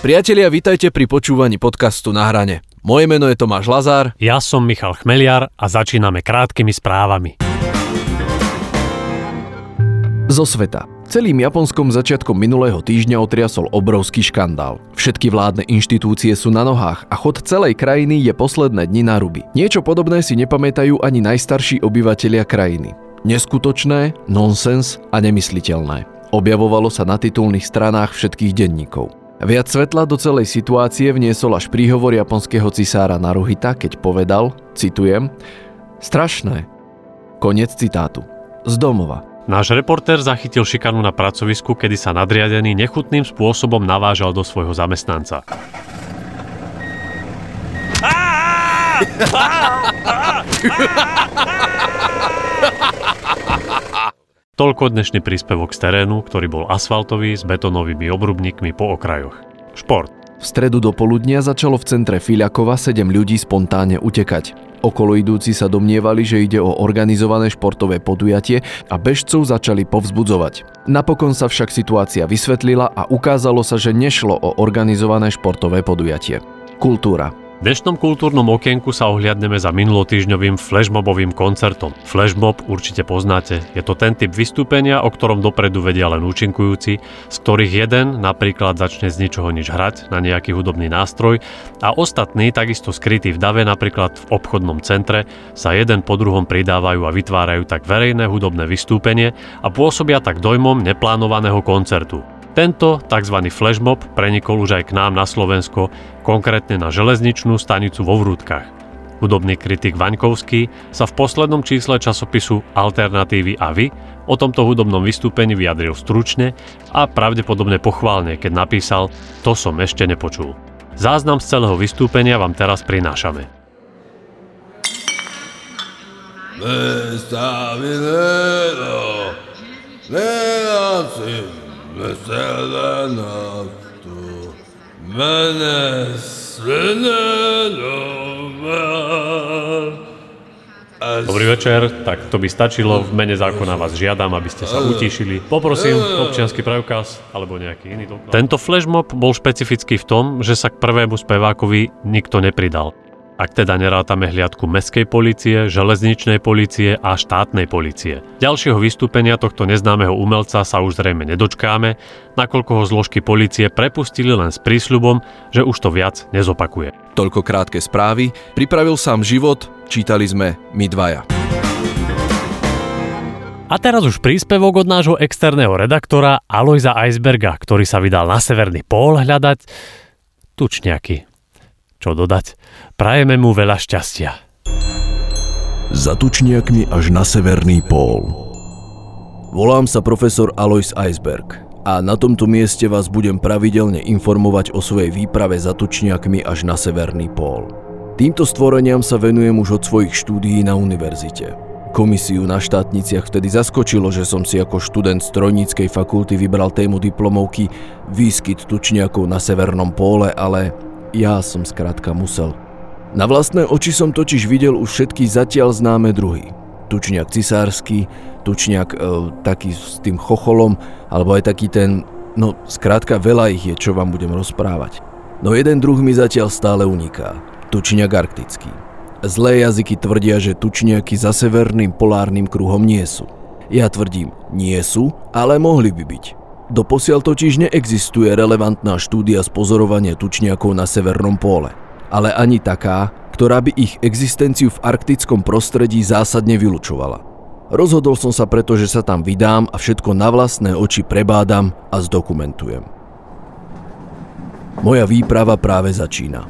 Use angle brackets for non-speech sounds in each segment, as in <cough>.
Priatelia, vítajte pri počúvaní podcastu Na hrane. Moje meno je Tomáš Lazár. Ja som Michal Chmeliar a začíname krátkými správami. Zo sveta. Celým Japonskom začiatkom minulého týždňa otriasol obrovský škandál. Všetky vládne inštitúcie sú na nohách a chod celej krajiny je posledné dni na ruby. Niečo podobné si nepamätajú ani najstarší obyvatelia krajiny. Neskutočné, nonsens a nemysliteľné. Objavovalo sa na titulných stranách všetkých denníkov. Viac svetla do celej situácie vniesol až príhovor japonského cisára Naruhita, keď povedal, citujem, strašné. Konec citátu. Z domova. Náš reportér zachytil šikanu na pracovisku, kedy sa nadriadený nechutným spôsobom navážal do svojho zamestnanca. <laughs> Toľko dnešný príspevok z terénu, ktorý bol asfaltový s betónovými obrubníkmi po okrajoch. Šport. V stredu do poludnia začalo v centre Filiakova 7 ľudí spontánne utekať. Okolo idúci sa domnievali, že ide o organizované športové podujatie a bežcov začali povzbudzovať. Napokon sa však situácia vysvetlila a ukázalo sa, že nešlo o organizované športové podujatie. Kultúra. V dnešnom kultúrnom okienku sa ohliadneme za minulotýžňovým flashmobovým koncertom. Flashmob určite poznáte. Je to ten typ vystúpenia, o ktorom dopredu vedia len účinkujúci, z ktorých jeden napríklad začne z ničoho nič hrať na nejaký hudobný nástroj a ostatní, takisto skrytí v dave napríklad v obchodnom centre, sa jeden po druhom pridávajú a vytvárajú tak verejné hudobné vystúpenie a pôsobia tak dojmom neplánovaného koncertu. Tento tzv. flashmob prenikol už aj k nám na Slovensko, konkrétne na železničnú stanicu vo Vrútkach. Hudobný kritik Vaňkovský sa v poslednom čísle časopisu Alternatívy a vy o tomto hudobnom vystúpení vyjadril stručne a pravdepodobne pochválne, keď napísal To som ešte nepočul. Záznam z celého vystúpenia vám teraz prinášame. Vestavilo, Veselé naftu, mene Dobrý večer, tak to by stačilo. V mene zákona vás žiadam, aby ste sa utišili. Poprosím občianský preukaz alebo nejaký iný doklad. Tento flashmob bol špecifický v tom, že sa k prvému spevákovi nikto nepridal ak teda nerátame hliadku mestskej policie, železničnej policie a štátnej policie. Ďalšieho vystúpenia tohto neznámeho umelca sa už zrejme nedočkáme, nakoľko ho zložky policie prepustili len s prísľubom, že už to viac nezopakuje. Toľko krátke správy, pripravil sám život, čítali sme my dvaja. A teraz už príspevok od nášho externého redaktora Alojza Eisberga, ktorý sa vydal na severný pól hľadať tučňaky. Čo dodať? Prajeme mu veľa šťastia. Za tučniakmi až na severný pól. Volám sa profesor Alois Eisberg a na tomto mieste vás budem pravidelne informovať o svojej výprave za tučniakmi až na severný pól. Týmto stvoreniam sa venujem už od svojich štúdií na univerzite. Komisiu na štátniciach vtedy zaskočilo, že som si ako študent strojníckej fakulty vybral tému diplomovky Výskyt tučniakov na severnom póle, ale ja som skrátka musel. Na vlastné oči som totiž videl už všetky zatiaľ známe druhy. Tučniak cisársky, tučniak e, taký s tým chocholom, alebo aj taký ten, no skrátka veľa ich je, čo vám budem rozprávať. No jeden druh mi zatiaľ stále uniká. Tučniak arktický. Zlé jazyky tvrdia, že tučniaky za severným polárnym kruhom nie sú. Ja tvrdím, nie sú, ale mohli by byť. Doposiaľ totiž neexistuje relevantná štúdia z pozorovania tučniakov na severnom póle, ale ani taká, ktorá by ich existenciu v arktickom prostredí zásadne vylučovala. Rozhodol som sa preto, že sa tam vydám a všetko na vlastné oči prebádam a zdokumentujem. Moja výprava práve začína.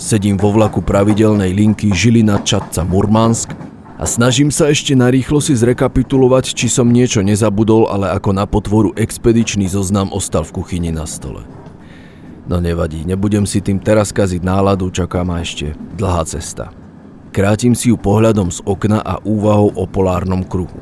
Sedím vo vlaku pravidelnej linky Žilina Čadca Murmansk a snažím sa ešte narýchlo si zrekapitulovať, či som niečo nezabudol, ale ako na potvoru expedičný zoznam ostal v kuchyni na stole. No nevadí, nebudem si tým teraz kaziť náladu, čaká ma ešte dlhá cesta. Krátim si ju pohľadom z okna a úvahou o polárnom kruhu.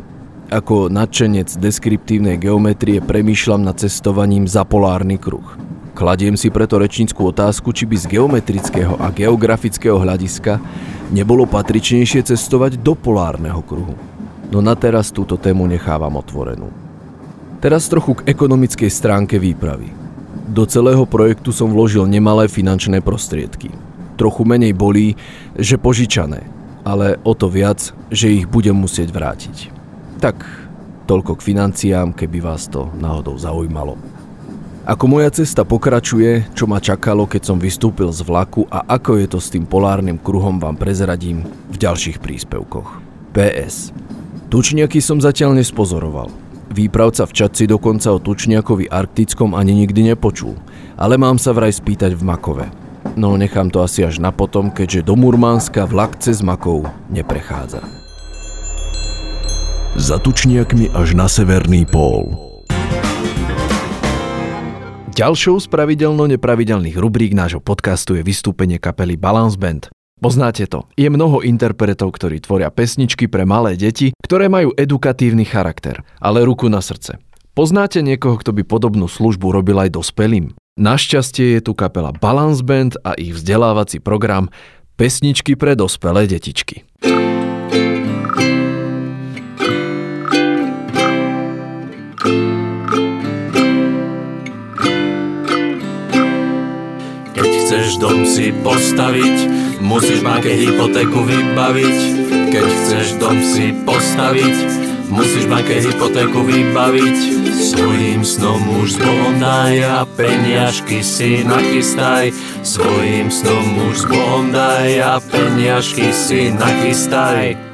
Ako nadšenec deskriptívnej geometrie premýšľam nad cestovaním za polárny kruh. Kladiem si preto rečníckú otázku, či by z geometrického a geografického hľadiska nebolo patričnejšie cestovať do polárneho kruhu. No na teraz túto tému nechávam otvorenú. Teraz trochu k ekonomickej stránke výpravy. Do celého projektu som vložil nemalé finančné prostriedky. Trochu menej bolí, že požičané, ale o to viac, že ich budem musieť vrátiť. Tak, toľko k financiám, keby vás to náhodou zaujímalo. Ako moja cesta pokračuje, čo ma čakalo, keď som vystúpil z vlaku a ako je to s tým polárnym kruhom vám prezradím v ďalších príspevkoch. PS. Tučniaky som zatiaľ nespozoroval. Výpravca v Čadci dokonca o tučniakovi arktickom ani nikdy nepočul, ale mám sa vraj spýtať v Makove. No nechám to asi až na potom, keďže do Murmánska vlak cez Makov neprechádza. Za tučniakmi až na severný pól. Ďalšou z pravidelno nepravidelných rubrík nášho podcastu je vystúpenie kapely Balance Band. Poznáte to. Je mnoho interpretov, ktorí tvoria pesničky pre malé deti, ktoré majú edukatívny charakter, ale ruku na srdce. Poznáte niekoho, kto by podobnú službu robil aj dospelým? Našťastie je tu kapela Balance Band a ich vzdelávací program Pesničky pre dospelé detičky. Postaviť, musíš banke hypotéku vybaviť. Keď chceš dom si postaviť, musíš banke hypotéku vybaviť. Svojím snom už daj a peniažky si nachystaj. Svojím snom už daj a peniažky si nachystaj.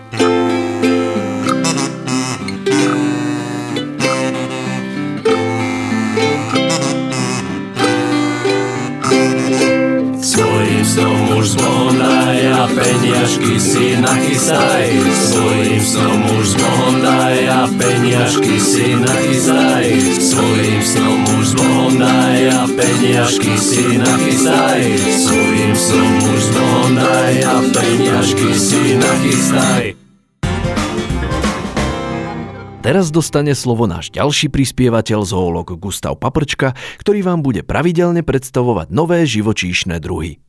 Peniažky si nachystaj Svojim snom už Bohom daj a peniažky si nachystaj Svojim snom už Bohom daj a peniažky si nachystaj Svojim snom už Bohom daj a peniažky si nachystaj Teraz dostane slovo náš ďalší prispievateľ, zoolog Gustav Paprčka, ktorý vám bude pravidelne predstavovať nové živočíšne druhy.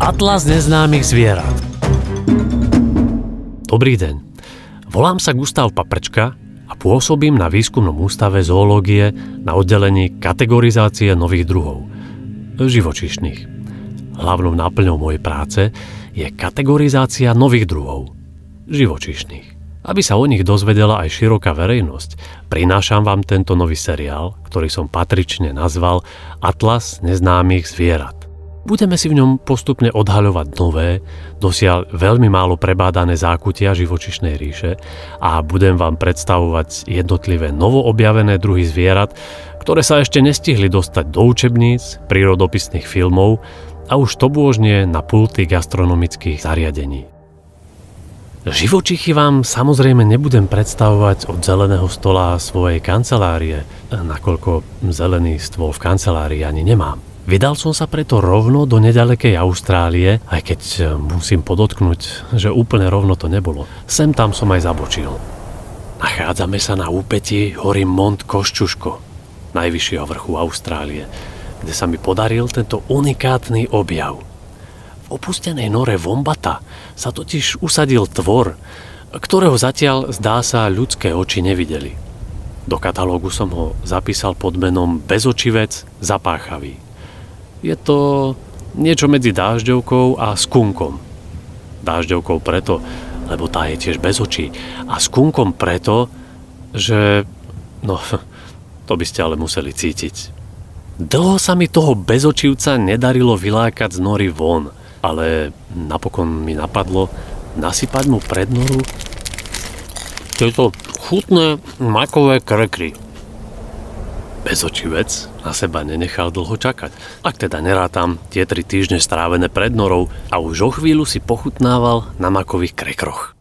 Atlas neznámych zvierat. Dobrý deň. Volám sa Gustav Paprčka a pôsobím na výskumnom ústave zoológie na oddelení kategorizácie nových druhov, živočišných. Hlavnou náplňou mojej práce je kategorizácia nových druhov, živočišných. Aby sa o nich dozvedela aj široká verejnosť, prinášam vám tento nový seriál, ktorý som patrične nazval Atlas neznámych zvierat. Budeme si v ňom postupne odhaľovať nové, dosiaľ veľmi málo prebádané zákutia živočišnej ríše a budem vám predstavovať jednotlivé novoobjavené druhy zvierat, ktoré sa ešte nestihli dostať do učebníc, prírodopisných filmov a už to bôžne na pulty gastronomických zariadení. Živočichy vám samozrejme nebudem predstavovať od zeleného stola svojej kancelárie, nakoľko zelený stôl v kancelárii ani nemám. Vydal som sa preto rovno do nedalekej Austrálie, aj keď e, musím podotknúť, že úplne rovno to nebolo. Sem tam som aj zabočil. Nachádzame sa na úpeti hory Mont Koščuško, najvyššieho vrchu Austrálie, kde sa mi podaril tento unikátny objav. V opustenej nore Vombata sa totiž usadil tvor, ktorého zatiaľ zdá sa ľudské oči nevideli. Do katalógu som ho zapísal pod menom Bezočivec zapáchavý. Je to niečo medzi dážďovkou a skunkom. Dážďovkou preto, lebo tá je tiež bez očí. A skunkom preto, že... No, <laughs> to by ste ale museli cítiť. Dlho sa mi toho bezočivca nedarilo vylákať z nory von, ale napokon mi napadlo nasypať mu pred noru tieto chutné makové krekry. Bezočivec na seba nenechal dlho čakať. Ak teda nerátam tie tri týždne strávené pred norou a už o chvíľu si pochutnával na makových krekroch.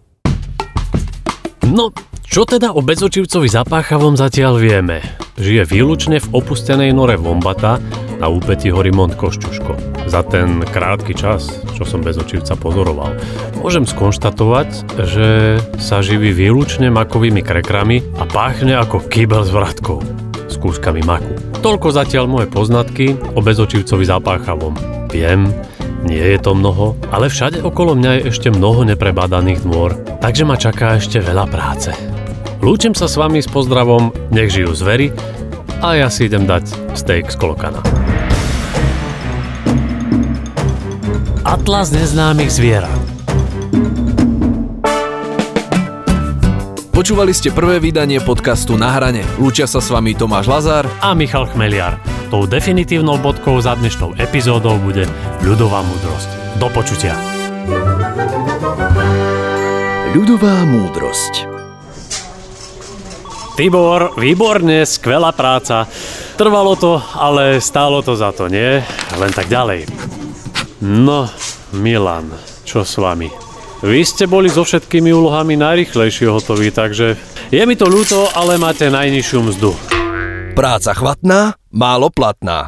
No, čo teda o bezočivcovi zapáchavom zatiaľ vieme? Žije výlučne v opustenej nore Vombata na úpeti hory Mont Košťuško. Za ten krátky čas, čo som bezočivca pozoroval, môžem skonštatovať, že sa živí výlučne makovými krekrami a páchne ako kýbel s vratkou s kúskami maku. Toľko zatiaľ moje poznatky o bezočivcovi zapáchavom. Viem, nie je to mnoho, ale všade okolo mňa je ešte mnoho neprebádaných dôr, takže ma čaká ešte veľa práce. Lúčim sa s vami s pozdravom, nech žijú zvery a ja si idem dať steak z kolokana. Atlas neznámych zvierat Počúvali ste prvé vydanie podcastu Na hrane. Lúčia sa s vami Tomáš Lazár a Michal Chmeliar. Tou definitívnou bodkou za dnešnou epizódou bude ľudová múdrosť. Do počutia. Ľudová múdrosť Tibor, výborne, skvelá práca. Trvalo to, ale stálo to za to, nie? Len tak ďalej. No, Milan, čo s vami? Vy ste boli so všetkými úlohami najrychlejšie hotoví, takže je mi to ľúto, ale máte najnižšiu mzdu. Práca chvatná, málo platná.